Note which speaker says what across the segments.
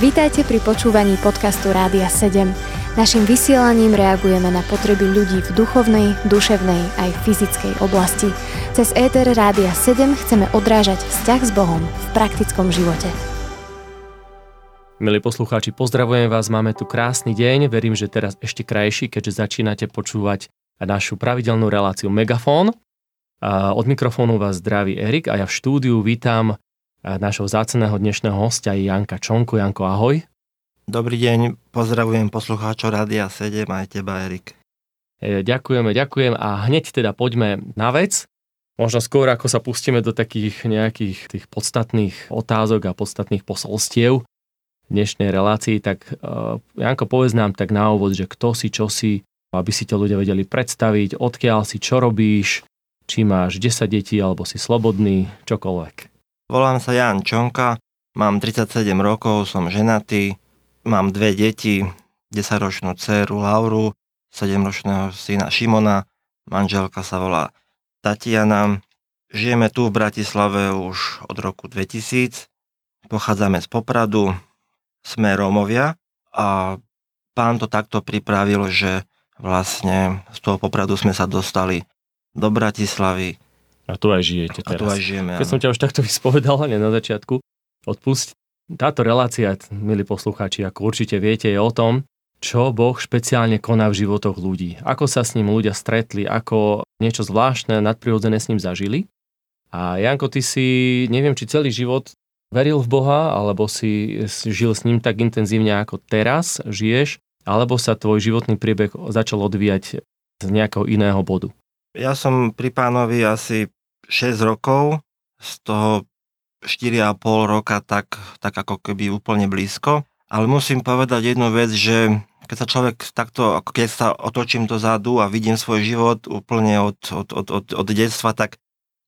Speaker 1: Vítajte pri počúvaní podcastu Rádia 7. Naším vysielaním reagujeme na potreby ľudí v duchovnej, duševnej aj fyzickej oblasti. Cez ETR Rádia 7 chceme odrážať vzťah s Bohom v praktickom živote.
Speaker 2: Milí poslucháči, pozdravujem vás, máme tu krásny deň, verím, že teraz ešte krajší, keďže začínate počúvať našu pravidelnú reláciu Megafón. Od mikrofónu vás zdraví Erik a ja v štúdiu vítam našho záceného dnešného hostia je Janka Čonku. Janko, ahoj.
Speaker 3: Dobrý deň, pozdravujem poslucháčov Rádia 7 aj teba, Erik.
Speaker 2: E, ďakujeme, ďakujem a hneď teda poďme na vec. Možno skôr, ako sa pustíme do takých nejakých tých podstatných otázok a podstatných posolstiev dnešnej relácii, tak uh, Janko, povedz nám tak na úvod, že kto si, čo si, aby si ťa ľudia vedeli predstaviť, odkiaľ si, čo robíš, či máš 10 detí, alebo si slobodný, čokoľvek.
Speaker 3: Volám sa Jan Čonka, mám 37 rokov, som ženatý, mám dve deti, 10-ročnú dceru Lauru, 7-ročného syna Šimona, manželka sa volá Tatiana. Žijeme tu v Bratislave už od roku 2000, pochádzame z Popradu, sme Rómovia a pán to takto pripravil, že vlastne z toho Popradu sme sa dostali do Bratislavy,
Speaker 2: a tu aj žijete teraz.
Speaker 3: A tu aj žijeme,
Speaker 2: Keď som ťa už takto vyspovedal, hlavne na začiatku, odpusť. Táto relácia, milí poslucháči, ako určite viete, je o tom, čo Boh špeciálne koná v životoch ľudí. Ako sa s ním ľudia stretli, ako niečo zvláštne, nadprirodzené s ním zažili. A Janko, ty si, neviem, či celý život veril v Boha, alebo si žil s ním tak intenzívne, ako teraz žiješ, alebo sa tvoj životný priebeh začal odvíjať z nejakého iného bodu.
Speaker 3: Ja som pri pánovi asi 6 rokov, z toho 4,5 roka tak, tak ako keby úplne blízko. Ale musím povedať jednu vec, že keď sa človek takto, keď sa otočím dozadu a vidím svoj život úplne od, od, od, od, od detstva, tak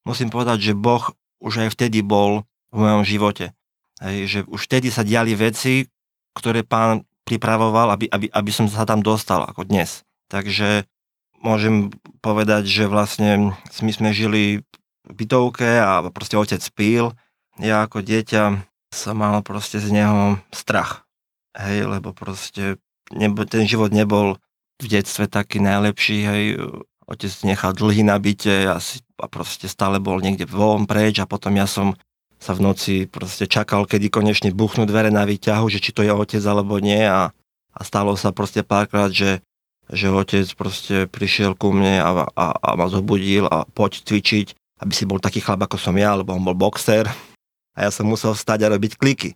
Speaker 3: musím povedať, že Boh už aj vtedy bol v mojom živote. Hej, že už vtedy sa diali veci, ktoré pán pripravoval, aby, aby, aby som sa tam dostal ako dnes. Takže môžem povedať, že vlastne my sme žili bytovke a proste otec pil. Ja ako dieťa som mal proste z neho strach. Hej, lebo proste nebo, ten život nebol v detstve taký najlepší, hej, otec nechal dlhy na byte a, si, a proste stále bol niekde von preč a potom ja som sa v noci proste čakal, kedy konečne buchnú dvere na výťahu, že či to je otec alebo nie a, a stalo sa proste párkrát, že že otec proste prišiel ku mne a, a, a ma zobudil a poď cvičiť, aby si bol taký chlap ako som ja, lebo on bol boxer a ja som musel vstať a robiť kliky.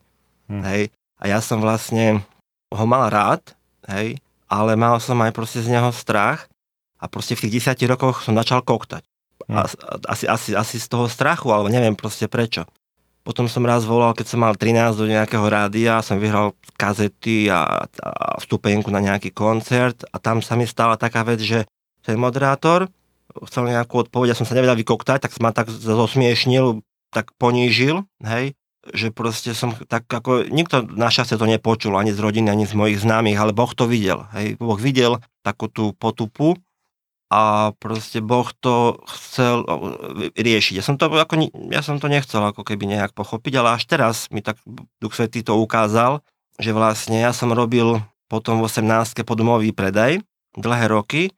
Speaker 3: Hm. Hej. A ja som vlastne ho mal rád, hej, ale mal som aj proste z neho strach a proste v tých desiatich rokoch som začal koktať. Hm. A, asi, asi, asi z toho strachu, alebo neviem proste prečo. Potom som raz volal, keď som mal 13 do nejakého rádia, som vyhral kazety a, a vstupenku na nejaký koncert a tam sa mi stala taká vec, že ten moderátor chcel nejakú odpoveď, ja som sa nevedel vykoktať, tak ma tak zosmiešnil, tak ponížil, hej, že proste som tak ako, nikto na šťastie to nepočul, ani z rodiny, ani z mojich známych, ale Boh to videl, hej, Boh videl takú tú potupu a proste Boh to chcel riešiť. Ja som to, ako, ja som to nechcel ako keby nejak pochopiť, ale až teraz mi tak Duch Svetý to ukázal, že vlastne ja som robil potom v 18. podomový predaj dlhé roky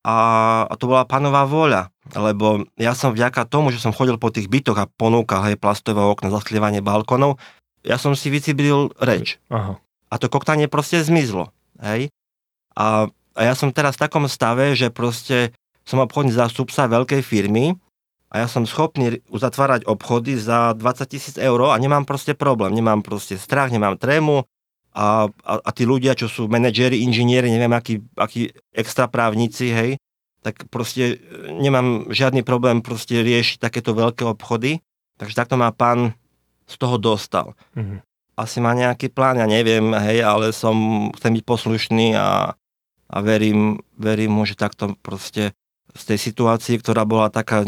Speaker 3: a, a to bola panová vôľa, lebo ja som vďaka tomu, že som chodil po tých bytoch a ponúkal hej, plastové okna, zasklievanie balkonov, ja som si vycibril reč. Aha. A to koktanie proste zmizlo. Hej? A a ja som teraz v takom stave, že proste som obchodný zástupca veľkej firmy a ja som schopný uzatvárať obchody za 20 tisíc eur a nemám proste problém. Nemám proste strach, nemám trému a, a, a tí ľudia, čo sú manažéri, inžinieri, neviem, akí, akí extra právnici, hej, tak proste e, nemám žiadny problém proste riešiť takéto veľké obchody. Takže takto ma pán z toho dostal. Mm-hmm. Asi má nejaký plán, ja neviem, hej, ale som, chcem byť poslušný a, a verím, verím mu, že takto proste z tej situácii, ktorá bola taká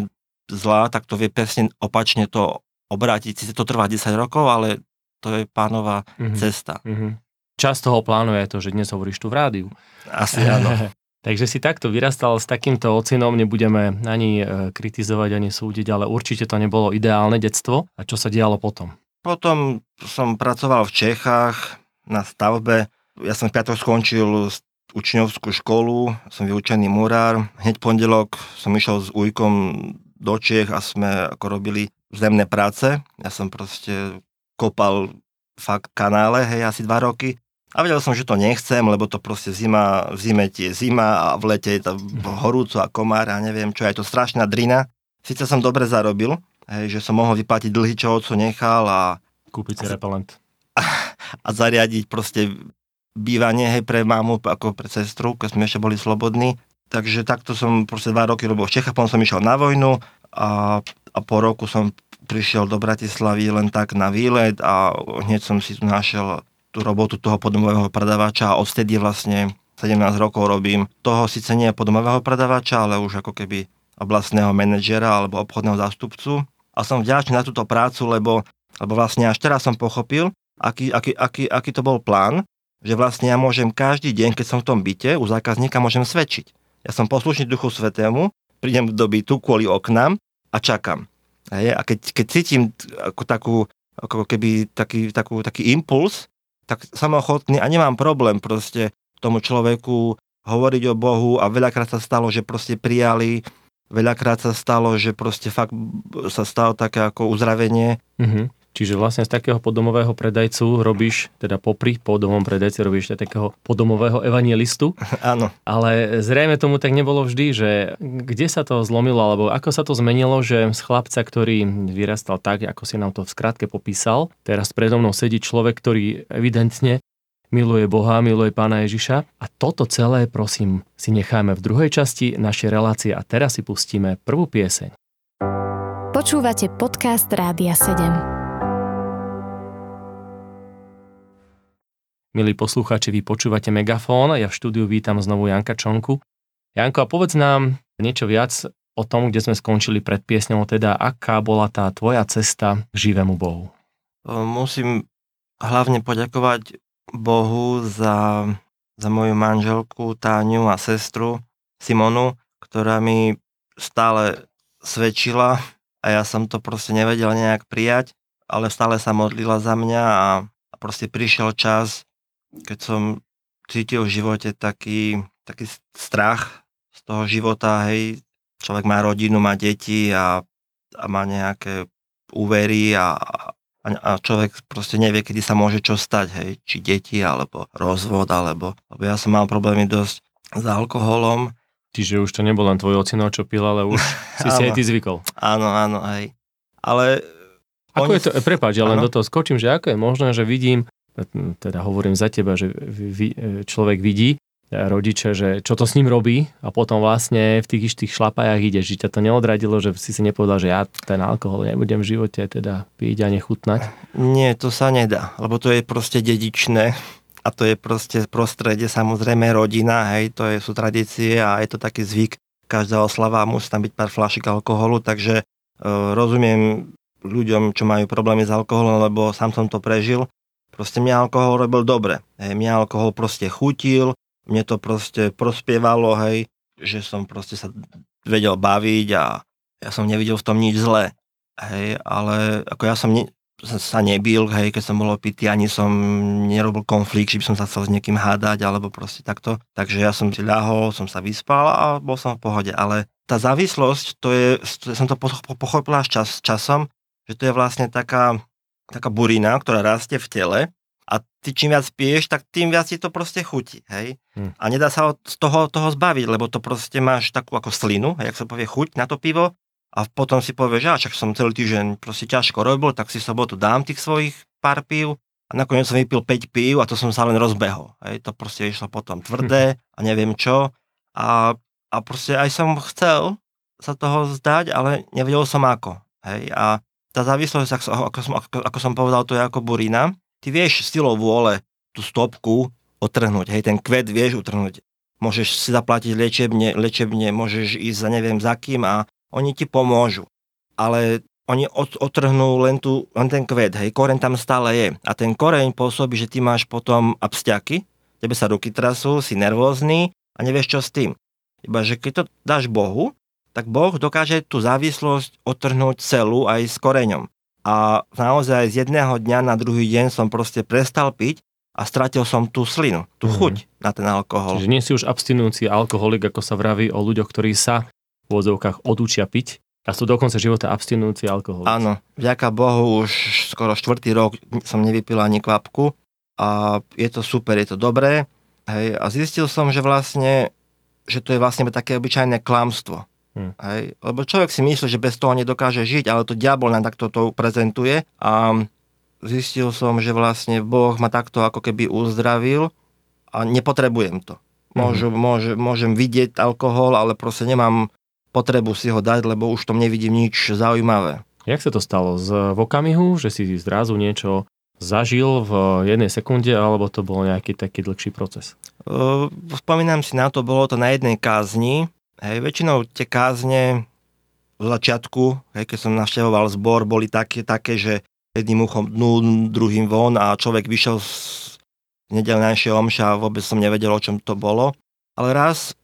Speaker 3: zlá, tak to vie presne opačne to obrátiť. Sice to trvá 10 rokov, ale to je pánová mm-hmm. cesta. Mm-hmm.
Speaker 2: Čas toho plánu je to, že dnes hovoríš tu v rádiu.
Speaker 3: Asi áno.
Speaker 2: Takže si takto vyrastal s takýmto ocinom, nebudeme ani e, kritizovať, ani súdiť, ale určite to nebolo ideálne detstvo. A čo sa dialo potom?
Speaker 3: potom som pracoval v Čechách na stavbe. Ja som v piatok skončil učňovskú školu, som vyučený murár. Hneď pondelok som išiel s Ujkom do Čech a sme ako robili zemné práce. Ja som proste kopal fakt kanále, hej, asi dva roky. A vedel som, že to nechcem, lebo to proste zima, v zime tie zima a v lete je to horúco a komár a neviem čo, je to strašná drina. Sice som dobre zarobil, hej, že som mohol vyplatiť dlhy, čo oco nechal a...
Speaker 2: Kúpiť si repelent.
Speaker 3: A, a zariadiť proste bývanie hej, pre mámu ako pre sestru, keď sme ešte boli slobodní. Takže takto som proste dva roky robil v Čechách, potom som išiel na vojnu a, a po roku som prišiel do Bratislavy len tak na výlet a hneď som si tu našiel tú robotu toho podomového predavača a odvtedy vlastne 17 rokov robím. Toho síce nie podomového predavača, ale už ako keby oblastného manažera alebo obchodného zástupcu. A som vďačný na túto prácu, lebo, lebo vlastne až teraz som pochopil, aký, aký, aký, aký to bol plán, že vlastne ja môžem každý deň, keď som v tom byte, u zákazníka môžem svedčiť. Ja som poslušný Duchu Svetému, prídem do bytu kvôli oknám a čakám. Hej? A keď, keď cítim ako takú, ako keby taký, takú, taký impuls, tak som ochotný a nemám problém proste tomu človeku hovoriť o Bohu a veľakrát sa stalo, že proste prijali, veľakrát sa stalo, že proste fakt sa stalo také ako uzdravenie.
Speaker 2: Mm-hmm. Čiže vlastne z takého podomového predajcu robíš, teda popri podomovom predajci robíš takého podomového evangelistu.
Speaker 3: Áno.
Speaker 2: Ale zrejme tomu tak nebolo vždy, že kde sa to zlomilo, alebo ako sa to zmenilo, že z chlapca, ktorý vyrastal tak, ako si nám to v skratke popísal, teraz predo mnou sedí človek, ktorý evidentne miluje Boha, miluje Pána Ježiša. A toto celé, prosím, si necháme v druhej časti našej relácie a teraz si pustíme prvú pieseň.
Speaker 1: Počúvate podcast Rádia 7.
Speaker 2: Milí poslucháči, vy počúvate Megafón ja v štúdiu vítam znovu Janka Čonku. Janko, a povedz nám niečo viac o tom, kde sme skončili pred piesňou, teda aká bola tá tvoja cesta k živému Bohu.
Speaker 3: Musím hlavne poďakovať Bohu za, za moju manželku Táňu a sestru Simonu, ktorá mi stále svedčila a ja som to proste nevedel nejak prijať, ale stále sa modlila za mňa a proste prišiel čas, keď som cítil v živote taký, taký strach z toho života, hej, človek má rodinu, má deti a, a má nejaké úvery a, a človek proste nevie, kedy sa môže čo stať, hej, či deti, alebo rozvod, alebo, lebo ja som mal problémy dosť s alkoholom.
Speaker 2: Čiže už to nebol len tvoj ocino, čo pil, ale už si si aj ty zvykol.
Speaker 3: Áno, áno, hej. Ale...
Speaker 2: Ako oni... je to, prepáč, ja len do toho skočím, že ako je možné, že vidím teda hovorím za teba, že človek vidí rodiče, že čo to s ním robí a potom vlastne v tých istých šlapajách ide, že ťa to neodradilo, že si si nepovedal, že ja ten alkohol nebudem v živote teda piť a nechutnať?
Speaker 3: Nie, to sa nedá, lebo to je proste dedičné a to je proste prostredie, samozrejme rodina, hej, to je, sú tradície a je to taký zvyk, každá oslava musí tam byť pár fľašik alkoholu, takže e, rozumiem ľuďom, čo majú problémy s alkoholom, lebo sám som to prežil Proste mňa alkohol robil dobre. Hej, mňa alkohol proste chutil, mne to proste prospievalo, hej, že som proste sa vedel baviť a ja som nevidel v tom nič zlé. Hej, ale ako ja som ne, sa nebil, hej, keď som bol opitý, ani som nerobil konflikt, že by som sa chcel s niekým hádať, alebo proste takto. Takže ja som si ľahol, som sa vyspal a bol som v pohode. Ale tá závislosť, to je, som to pochopil až čas, časom, že to je vlastne taká, taká burina, ktorá rastie v tele a ty čím viac piješ, tak tým viac ti to proste chutí, hej. Hmm. A nedá sa od toho, toho zbaviť, lebo to proste máš takú ako slinu, hej, jak sa povie chuť na to pivo a potom si povieš, že však som celý týždeň proste ťažko robil, tak si sobotu dám tých svojich pár pív a nakoniec som vypil 5 pív a to som sa len rozbehol. Hej, to proste išlo potom tvrdé a neviem čo a, a proste aj som chcel sa toho zdať, ale nevedel som ako. Hej, a tá závislosť, ako, som, ako, ako som povedal, to je ako burina. Ty vieš silou vôle tú stopku otrhnúť, hej, ten kvet vieš utrhnúť. Môžeš si zaplatiť liečebne, liečebne, môžeš ísť za neviem za kým a oni ti pomôžu. Ale oni otrhnú len, tu, len ten kvet, hej, koreň tam stále je. A ten koreň pôsobí, že ty máš potom abstiaky, tebe sa ruky trasú, si nervózny a nevieš čo s tým. Iba, že keď to dáš Bohu, tak Boh dokáže tú závislosť otrhnúť celú aj s koreňom. a naozaj z jedného dňa na druhý deň som proste prestal piť a stratil som tú slinu, tú mm-hmm. chuť na ten alkohol.
Speaker 2: Čiže nie si už abstinujúci alkoholik, ako sa vraví o ľuďoch, ktorí sa v odzovkách odúčia piť a sú dokonca života abstinujúci alkohol.
Speaker 3: Áno, vďaka Bohu už skoro štvrtý rok som nevypil ani kvapku a je to super, je to dobré. Hej, a zistil som, že vlastne, že to je vlastne také obyčajné klamstvo. Hmm. Hej? Lebo človek si myslí, že bez toho nedokáže žiť, ale to diabol nám takto to prezentuje a zistil som, že vlastne Boh ma takto ako keby uzdravil a nepotrebujem to. Môžu, hmm. môže, môžem vidieť alkohol, ale proste nemám potrebu si ho dať, lebo už tom nevidím nič zaujímavé.
Speaker 2: Jak sa to stalo? Z v okamihu, že si zrazu niečo zažil v jednej sekunde, alebo to bol nejaký taký dlhší proces?
Speaker 3: Uh, spomínam si na to, bolo to na jednej kázni, Hej, väčšinou tie kázne v začiatku, hej, keď som navštevoval zbor, boli také, také, že jedným uchom dnu, druhým von a človek vyšiel z nedelnejšieho omša a vôbec som nevedel, o čom to bolo. Ale raz,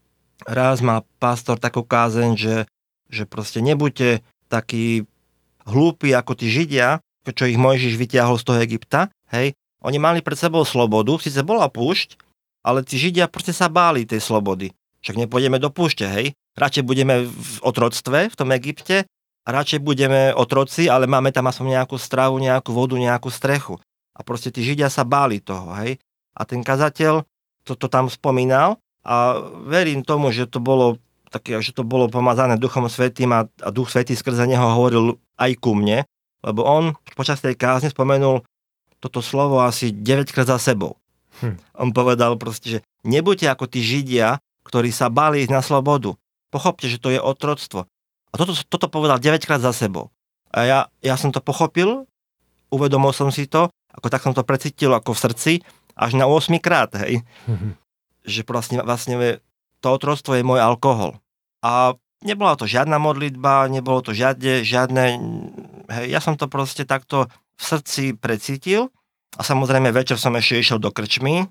Speaker 3: raz má pastor takú kázeň, že, že proste nebuďte takí hlúpi ako tí Židia, čo ich Mojžiš vyťahol z toho Egypta, hej, oni mali pred sebou slobodu, síce bola púšť, ale tí Židia proste sa báli tej slobody. Však nepôjdeme do púšte, hej? Radšej budeme v otroctve v tom Egypte a radšej budeme otroci, ale máme tam aspoň nejakú stravu, nejakú vodu, nejakú strechu. A proste tí Židia sa báli toho, hej? A ten kazateľ toto to tam spomínal a verím tomu, že to bolo také, že to bolo pomazané Duchom Svetým a, a Duch Svetý skrze neho hovoril aj ku mne, lebo on počas tej kázne spomenul toto slovo asi 9 krát za sebou. Hm. On povedal proste, že nebuďte ako tí Židia, ktorí sa báli ísť na slobodu. Pochopte, že to je otroctvo. A toto, toto povedal 9 krát za sebou. A ja, ja som to pochopil, uvedomil som si to, ako tak som to precítil ako v srdci, až na 8 krát, hej. Mm-hmm. Že vlastne, vlastne to otroctvo je môj alkohol. A nebola to žiadna modlitba, nebolo to žiadne, žiadne hej, ja som to proste takto v srdci precítil a samozrejme večer som ešte išiel do krčmy,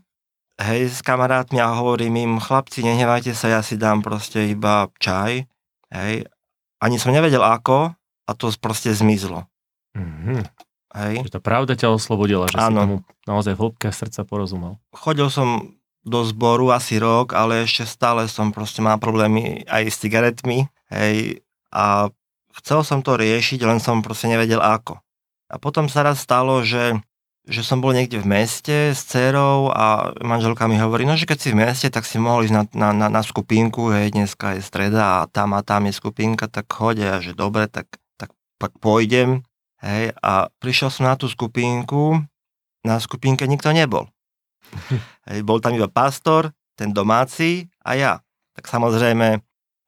Speaker 3: hej, s kamarátmi a hovorím im, chlapci, nehnevajte sa, ja si dám proste iba čaj, hej. Ani som nevedel ako a to proste zmizlo.
Speaker 2: Mm-hmm. Hej. Že tá pravda ťa oslobodila, že ano. si tomu naozaj v hĺbke srdca porozumel.
Speaker 3: Chodil som do zboru asi rok, ale ešte stále som proste mal problémy aj s cigaretmi, hej, a chcel som to riešiť, len som proste nevedel ako. A potom sa raz stalo, že že som bol niekde v meste s dcerou a manželka mi hovorí, no že keď si v meste, tak si mohol ísť na, na, na, skupinku, hej, dneska je streda a tam a tam je skupinka, tak chodia, že dobre, tak, tak pak pôjdem, hej, a prišiel som na tú skupinku, na skupinke nikto nebol. hej, bol tam iba pastor, ten domáci a ja. Tak samozrejme,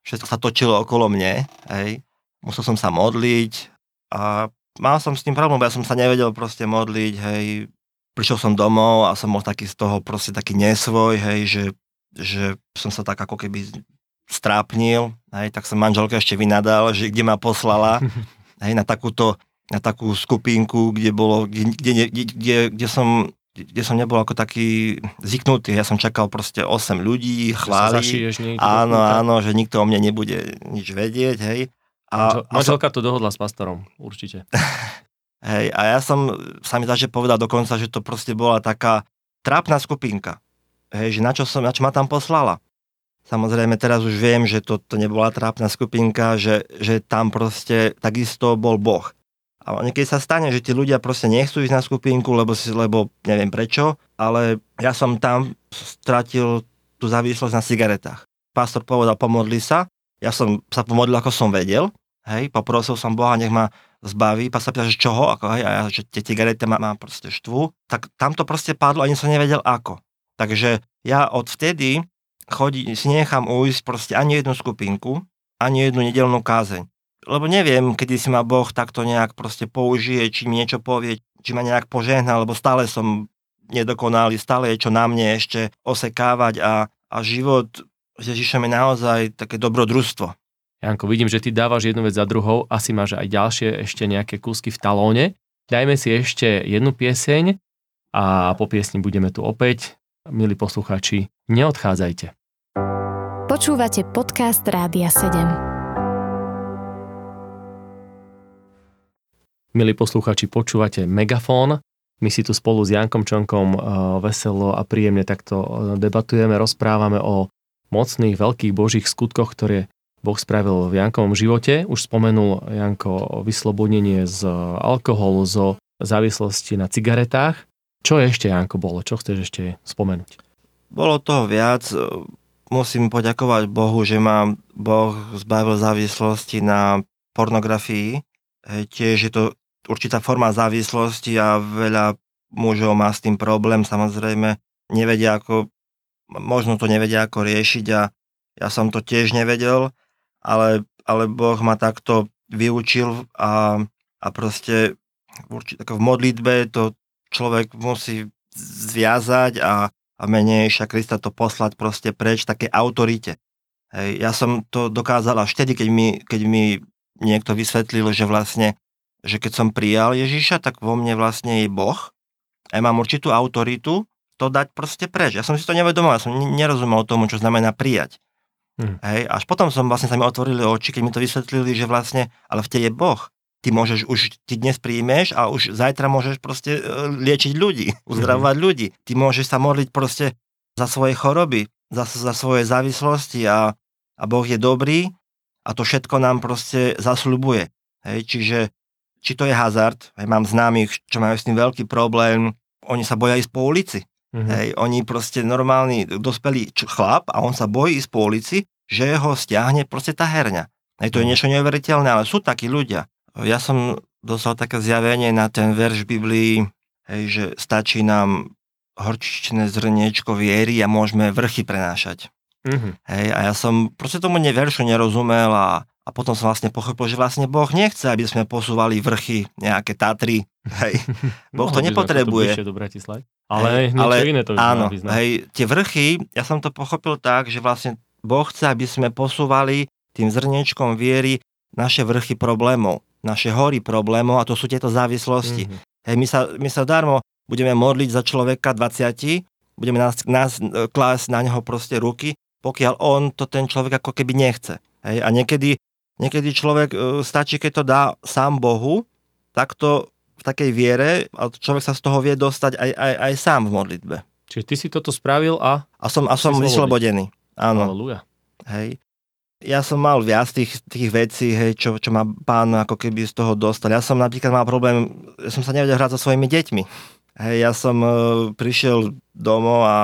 Speaker 3: všetko sa točilo okolo mne, hej, musel som sa modliť a mal som s tým problém, ja som sa nevedel proste modliť, hej, prišiel som domov a som bol taký z toho proste taký nesvoj, hej, že, že som sa tak ako keby strápnil, hej, tak som manželka ešte vynadal, že kde ma poslala, hej, na takúto, na takú skupinku, kde bolo, kde, kde, kde, kde som kde som nebol ako taký zvyknutý. Ja som čakal proste 8 ľudí, chváli. Áno, áno, že nikto o mne nebude nič vedieť, hej.
Speaker 2: A, Manželka to dohodla s pastorom, určite.
Speaker 3: Hej, a ja som sa mi že povedal dokonca, že to proste bola taká trápna skupinka. Hej, že na čo, som, na čo ma tam poslala. Samozrejme, teraz už viem, že to, to nebola trápna skupinka, že, že tam proste takisto bol Boh. A niekedy sa stane, že tí ľudia proste nechcú ísť na skupinku, lebo, si, lebo neviem prečo, ale ja som tam stratil tú závislosť na cigaretách. Pastor povedal, pomodli sa, ja som sa pomodlil, ako som vedel, hej, poprosil som Boha, nech ma zbaví, pa sa pýta, že čoho, ako, hej, a ja, že tie cigarety ma, ma proste štvu, tak tam to proste padlo, ani som nevedel ako. Takže ja od vtedy chodí, si nechám ujsť proste ani jednu skupinku, ani jednu nedelnú kázeň. Lebo neviem, kedy si ma Boh takto nejak proste použije, či mi niečo povie, či ma nejak požehná, lebo stále som nedokonalý, stále je čo na mne ešte osekávať a, a život s Ježišom je naozaj také dobrodružstvo.
Speaker 2: Janko, vidím, že ty dávaš jednu vec za druhou, asi máš aj ďalšie ešte nejaké kúsky v talóne. Dajme si ešte jednu pieseň a po piesni budeme tu opäť. Milí posluchači, neodchádzajte.
Speaker 1: Počúvate podcast Rádia 7.
Speaker 2: Milí posluchači, počúvate Megafón. My si tu spolu s Jankom Čonkom eh, veselo a príjemne takto eh, debatujeme, rozprávame o mocných, veľkých božích skutkoch, ktoré Boh spravil v Jankovom živote. Už spomenul Janko vyslobodnenie z alkoholu, zo závislosti na cigaretách. Čo ešte, Janko, bolo? Čo chceš ešte spomenúť?
Speaker 3: Bolo toho viac. Musím poďakovať Bohu, že ma Boh zbavil závislosti na pornografii. Tiež je to určitá forma závislosti a veľa mužov má s tým problém, samozrejme nevedia ako, možno to nevedia ako riešiť a ja som to tiež nevedel, ale, ale Boh ma takto vyučil a, a proste určite, v modlitbe to človek musí zviazať a, a menej Krista to poslať proste preč také autorite. Hej, ja som to dokázal až vtedy, keď mi, keď mi niekto vysvetlil, že vlastne že keď som prijal Ježiša, tak vo mne vlastne je Boh a ja mám určitú autoritu to dať proste preč. Ja som si to nevedomal, ja som nerozumel tomu, čo znamená prijať. Hmm. Hej, až potom som vlastne sa mi otvorili oči, keď mi to vysvetlili, že vlastne, ale v je Boh. Ty môžeš už, ty dnes príjmeš a už zajtra môžeš proste e, liečiť ľudí, uzdravovať hmm. ľudí. Ty môžeš sa modliť proste za svoje choroby, za, za svoje závislosti a, a Boh je dobrý a to všetko nám proste zasľubuje. Hej, čiže či to je hazard, hej, mám známych, čo majú s tým veľký problém, oni sa boja ísť po ulici. Mm-hmm. Hej, oni proste normálny dospelý chlap a on sa bojí ísť po ulici, že ho stiahne proste tá herňa. Hej, to je mhm. niečo neuveriteľné, ale sú takí ľudia. Ja som dostal také zjavenie na ten verš Biblii, hej, že stačí nám horčičné zrniečko viery a môžeme vrchy prenášať. Mm-hmm. Hej, a ja som proste tomu veršu nerozumel a a potom som vlastne pochopil, že vlastne Boh nechce, aby sme posúvali vrchy, nejaké Tatry. Hej. Boh to nepotrebuje.
Speaker 2: do Bratislavy. Ale hej, ale iné to
Speaker 3: áno, hej, tie vrchy, ja som to pochopil tak, že vlastne Boh chce, aby sme posúvali tým zrniečkom viery naše vrchy problémov, naše hory problémov a to sú tieto závislosti. Mm-hmm. Hej, my, sa, my sa darmo budeme modliť za človeka 20, budeme nás, nás e, klásť na neho proste ruky, pokiaľ on to ten človek ako keby nechce. Hej, a niekedy Niekedy človek, e, stačí, keď to dá sám Bohu, tak to v takej viere, a človek sa z toho vie dostať aj, aj, aj sám v modlitbe.
Speaker 2: Čiže ty si toto spravil a...
Speaker 3: A som, a som vyslobodený. Áno.
Speaker 2: Aleluja.
Speaker 3: Hej. Ja som mal viac tých, tých vecí, hej, čo, čo ma pán ako keby z toho dostal. Ja som napríklad mal problém, ja som sa nevedel hrať so svojimi deťmi. Hej, ja som uh, prišiel domov a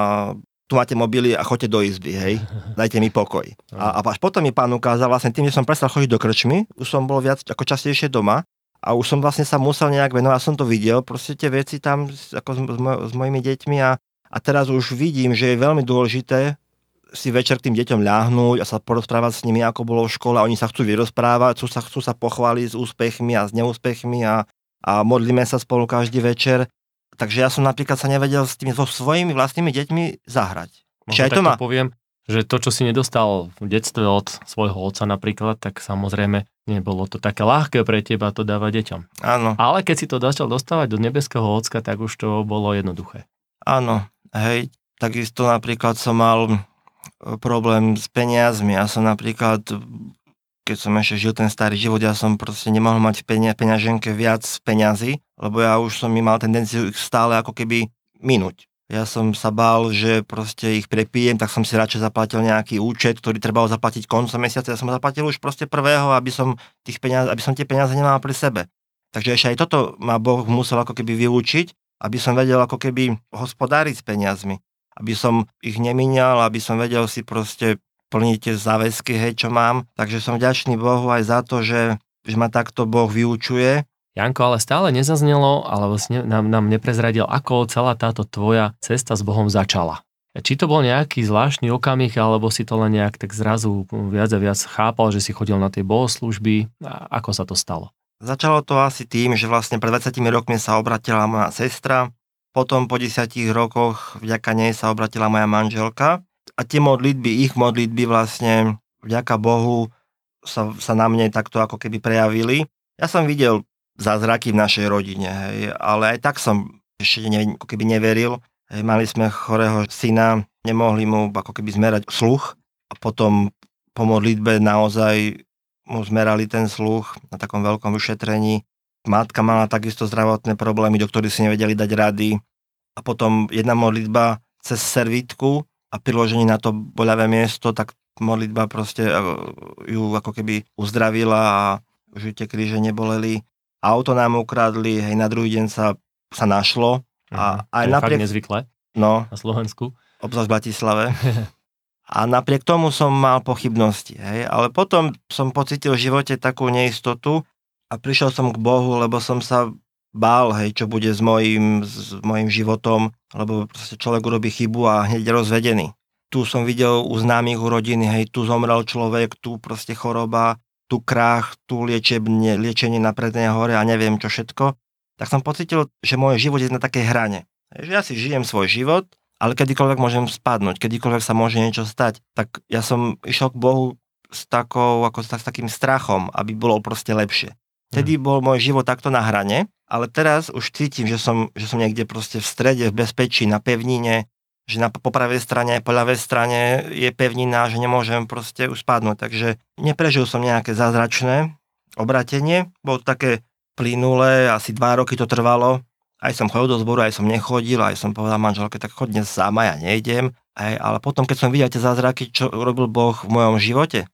Speaker 3: tu máte mobily a choďte do izby, hej, dajte mi pokoj. A, a až potom mi pán ukázal, vlastne tým, že som prestal chodiť do krčmy, už som bol viac ako častejšie doma a už som vlastne sa musel nejak venovať, som to videl, proste tie veci tam ako s, moj, s mojimi deťmi a, a teraz už vidím, že je veľmi dôležité si večer k tým deťom ľahnúť a sa porozprávať s nimi, ako bolo v škole. Oni sa chcú vyrozprávať, chcú sa, chcú sa pochváliť s úspechmi a s neúspechmi a, a modlíme sa spolu každý večer. Takže ja som napríklad sa nevedel s tými so svojimi vlastnými deťmi zahrať.
Speaker 2: Možno aj to ma... poviem, že to, čo si nedostal v detstve od svojho otca napríklad, tak samozrejme nebolo to také ľahké pre teba to dávať deťom.
Speaker 3: Áno.
Speaker 2: Ale keď si to začal dostávať do nebeského ocka, tak už to bolo jednoduché.
Speaker 3: Áno, hej, takisto napríklad som mal e, problém s peniazmi. Ja som napríklad keď som ešte žil ten starý život, ja som proste nemohol mať v peňaženke viac peňazí, lebo ja už som mi mal tendenciu ich stále ako keby minúť. Ja som sa bál, že proste ich prepijem, tak som si radšej zaplatil nejaký účet, ktorý trebalo zaplatiť koncom mesiaca. Ja som zaplatil už proste prvého, aby som, tých peniaz, aby som tie peniaze nemal pri sebe. Takže ešte aj toto ma Boh musel ako keby vyučiť, aby som vedel ako keby hospodáriť s peniazmi. Aby som ich neminial, aby som vedel si proste plniť tie záväzky, hej, čo mám. Takže som vďačný Bohu aj za to, že, že ma takto Boh vyučuje.
Speaker 2: Janko, ale stále nezaznelo, alebo nám, nám neprezradil, ako celá táto tvoja cesta s Bohom začala. Či to bol nejaký zvláštny okamih, alebo si to len nejak tak zrazu viac a viac chápal, že si chodil na tie bohoslužby? A ako sa to stalo?
Speaker 3: Začalo to asi tým, že vlastne pred 20 rokmi sa obratila moja sestra, potom po 10 rokoch vďaka nej sa obratila moja manželka a tie modlitby, ich modlitby vlastne vďaka Bohu sa, sa na mne takto ako keby prejavili. Ja som videl zázraky v našej rodine, hej, ale aj tak som ešte ne, ako keby neveril. Hej, mali sme chorého syna, nemohli mu ako keby zmerať sluch a potom po modlitbe naozaj mu zmerali ten sluch na takom veľkom vyšetrení matka mala takisto zdravotné problémy, do ktorých si nevedeli dať rady. A potom jedna modlitba cez servítku a priloženie na to boľavé miesto, tak modlitba proste e, ju ako keby uzdravila a už tie kríže neboleli. Auto nám ukradli, hej, na druhý deň sa, sa našlo.
Speaker 2: A uh-huh. aj napriek... nezvykle
Speaker 3: no,
Speaker 2: na Slovensku.
Speaker 3: Obzvlášť v Bratislave. a napriek tomu som mal pochybnosti, hej, ale potom som pocitil v živote takú neistotu a prišiel som k Bohu, lebo som sa bál, hej, čo bude s mojim, s mojim životom, lebo proste človek urobí chybu a hneď je rozvedený. Tu som videl u známych u rodiny, hej, tu zomrel človek, tu proste choroba, tu krách, tu liečebne, liečenie na prednej hore a neviem čo všetko. Tak som pocitil, že môj život je na takej hrane. Že ja si žijem svoj život, ale kedykoľvek môžem spadnúť, kedykoľvek sa môže niečo stať. Tak ja som išiel k Bohu s, takou, ako s takým strachom, aby bolo proste lepšie. Vtedy hmm. bol môj život takto na hrane, ale teraz už cítim, že som, že som niekde proste v strede, v bezpečí, na pevnine, že na po pravej strane, po ľavej strane je pevnina, že nemôžem proste už spadnúť. Takže neprežil som nejaké zázračné obratenie, bolo to také plynulé, asi dva roky to trvalo. Aj som chodil do zboru, aj som nechodil, aj som povedal manželke, tak chod dnes sama, ja nejdem. Aj, ale potom, keď som videl tie zázraky, čo robil Boh v mojom živote,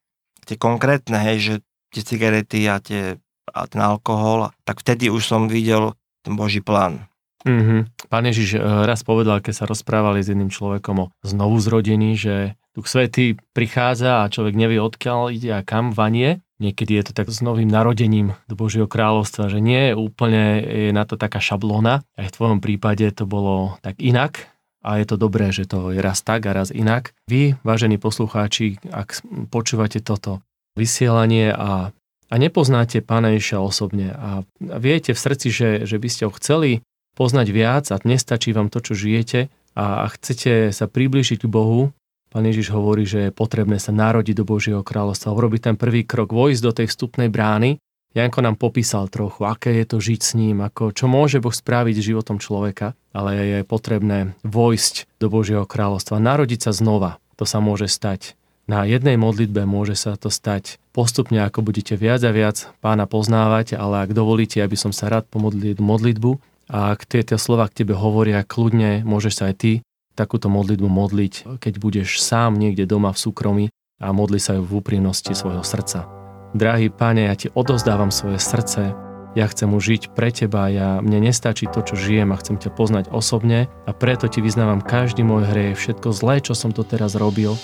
Speaker 3: tie konkrétne, hej, že tie cigarety a tie a ten alkohol, tak vtedy už som videl ten Boží plán.
Speaker 2: Mm-hmm. Pán Ježiš eh, raz povedal, keď sa rozprávali s jedným človekom o znovu zrodení, že Duch Svetý prichádza a človek nevie odkiaľ ide a kam vanie. Niekedy je to tak s novým narodením do Božieho kráľovstva, že nie úplne je na to taká šablóna. Aj v tvojom prípade to bolo tak inak, a je to dobré, že to je raz tak a raz inak. Vy, vážení poslucháči, ak počúvate toto vysielanie a a nepoznáte Pána Ježiša osobne a viete v srdci, že, že by ste ho chceli poznať viac a nestačí vám to, čo žijete a, a chcete sa priblížiť k Bohu, Pán Ježiš hovorí, že je potrebné sa narodiť do Božieho kráľovstva, urobiť ten prvý krok, vojsť do tej vstupnej brány. Janko nám popísal trochu, aké je to žiť s ním, ako, čo môže Boh spraviť s životom človeka, ale je potrebné vojsť do Božieho kráľovstva, narodiť sa znova. To sa môže stať na jednej modlitbe môže sa to stať. Postupne, ako budete viac a viac pána poznávať, ale ak dovolíte, aby som sa rád pomodlil modlitbu. A ak tieto slova k tebe hovoria kľudne, môžeš sa aj ty takúto modlitbu modliť, keď budeš sám niekde doma v súkromí a modli sa ju v úprimnosti svojho srdca. Drahý pane, ja ti odozdávam svoje srdce, ja chcem už žiť pre teba, ja, mne nestačí to, čo žijem a chcem ťa poznať osobne. A preto ti vyznávam každý môj hriech, všetko zlé, čo som to teraz robil.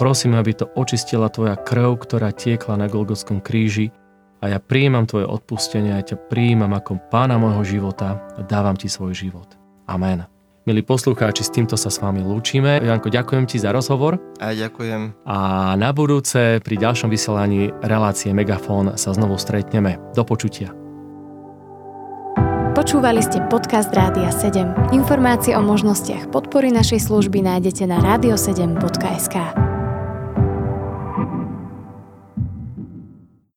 Speaker 2: Prosím, aby to očistila tvoja krv, ktorá tiekla na Golgotskom kríži a ja prijímam tvoje odpustenie a ťa prijímam ako pána môjho života a dávam ti svoj život. Amen. Milí poslucháči, s týmto sa s vami lúčime. Janko, ďakujem ti za rozhovor.
Speaker 3: A ďakujem.
Speaker 2: A na budúce pri ďalšom vysielaní relácie Megafón sa znovu stretneme. Do počutia.
Speaker 1: Počúvali ste podcast Rádia 7. Informácie o možnostiach podpory našej služby nájdete na radio7.sk.